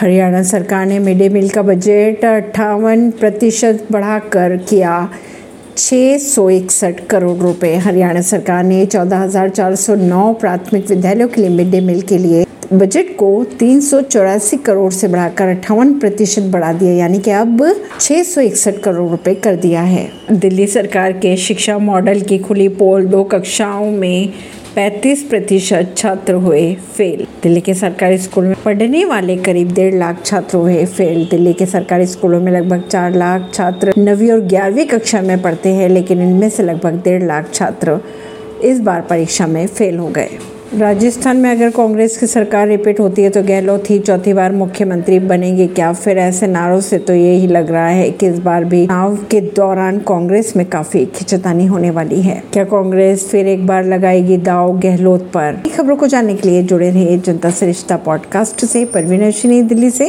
हरियाणा सरकार ने mid day meal का बजट अट्ठावन प्रतिशत बढ़ाकर किया छः सौ इकसठ करोड़ रुपए। हरियाणा सरकार ने 14,409 प्राथमिक विद्यालयों के लिए मिड डे मील के लिए बजट को तीन सौ चौरासी करोड़ से बढ़ाकर अट्ठावन प्रतिशत बढ़ा दिया यानी कि अब छः सौ इकसठ करोड़ रुपए कर दिया है। दिल्ली सरकार के शिक्षा मॉडल की खुली पोल दो कक्षाओं में 35 प्रतिशत छात्र हुए, फेल। दिल्ली के सरकारी स्कूल में पढ़ने वाले करीब डेढ़ लाख छात्र हुए, फेल। दिल्ली के सरकारी स्कूलों में लगभग चार लाख छात्र नवी और ग्यारहवीं कक्षा में पढ़ते हैं, लेकिन इनमें से लगभग डेढ़ लाख छात्र इस बार परीक्षा में फेल हो गए। राजस्थान में अगर कांग्रेस की सरकार रिपीट होती है तो गहलोत ही चौथी बार मुख्यमंत्री बनेंगे। क्या फिर ऐसे नारों से तो ये ही लग रहा है कि इस बार भी चुनाव के दौरान कांग्रेस में काफ़ी खिंचतानी होने वाली है। क्या कांग्रेस फिर एक बार लगाएगी दाव गहलोत पर? खबरों को जानने के लिए जुड़े रहे जनता सरिश्ता पॉडकास्ट से। परवीन दिल्ली से।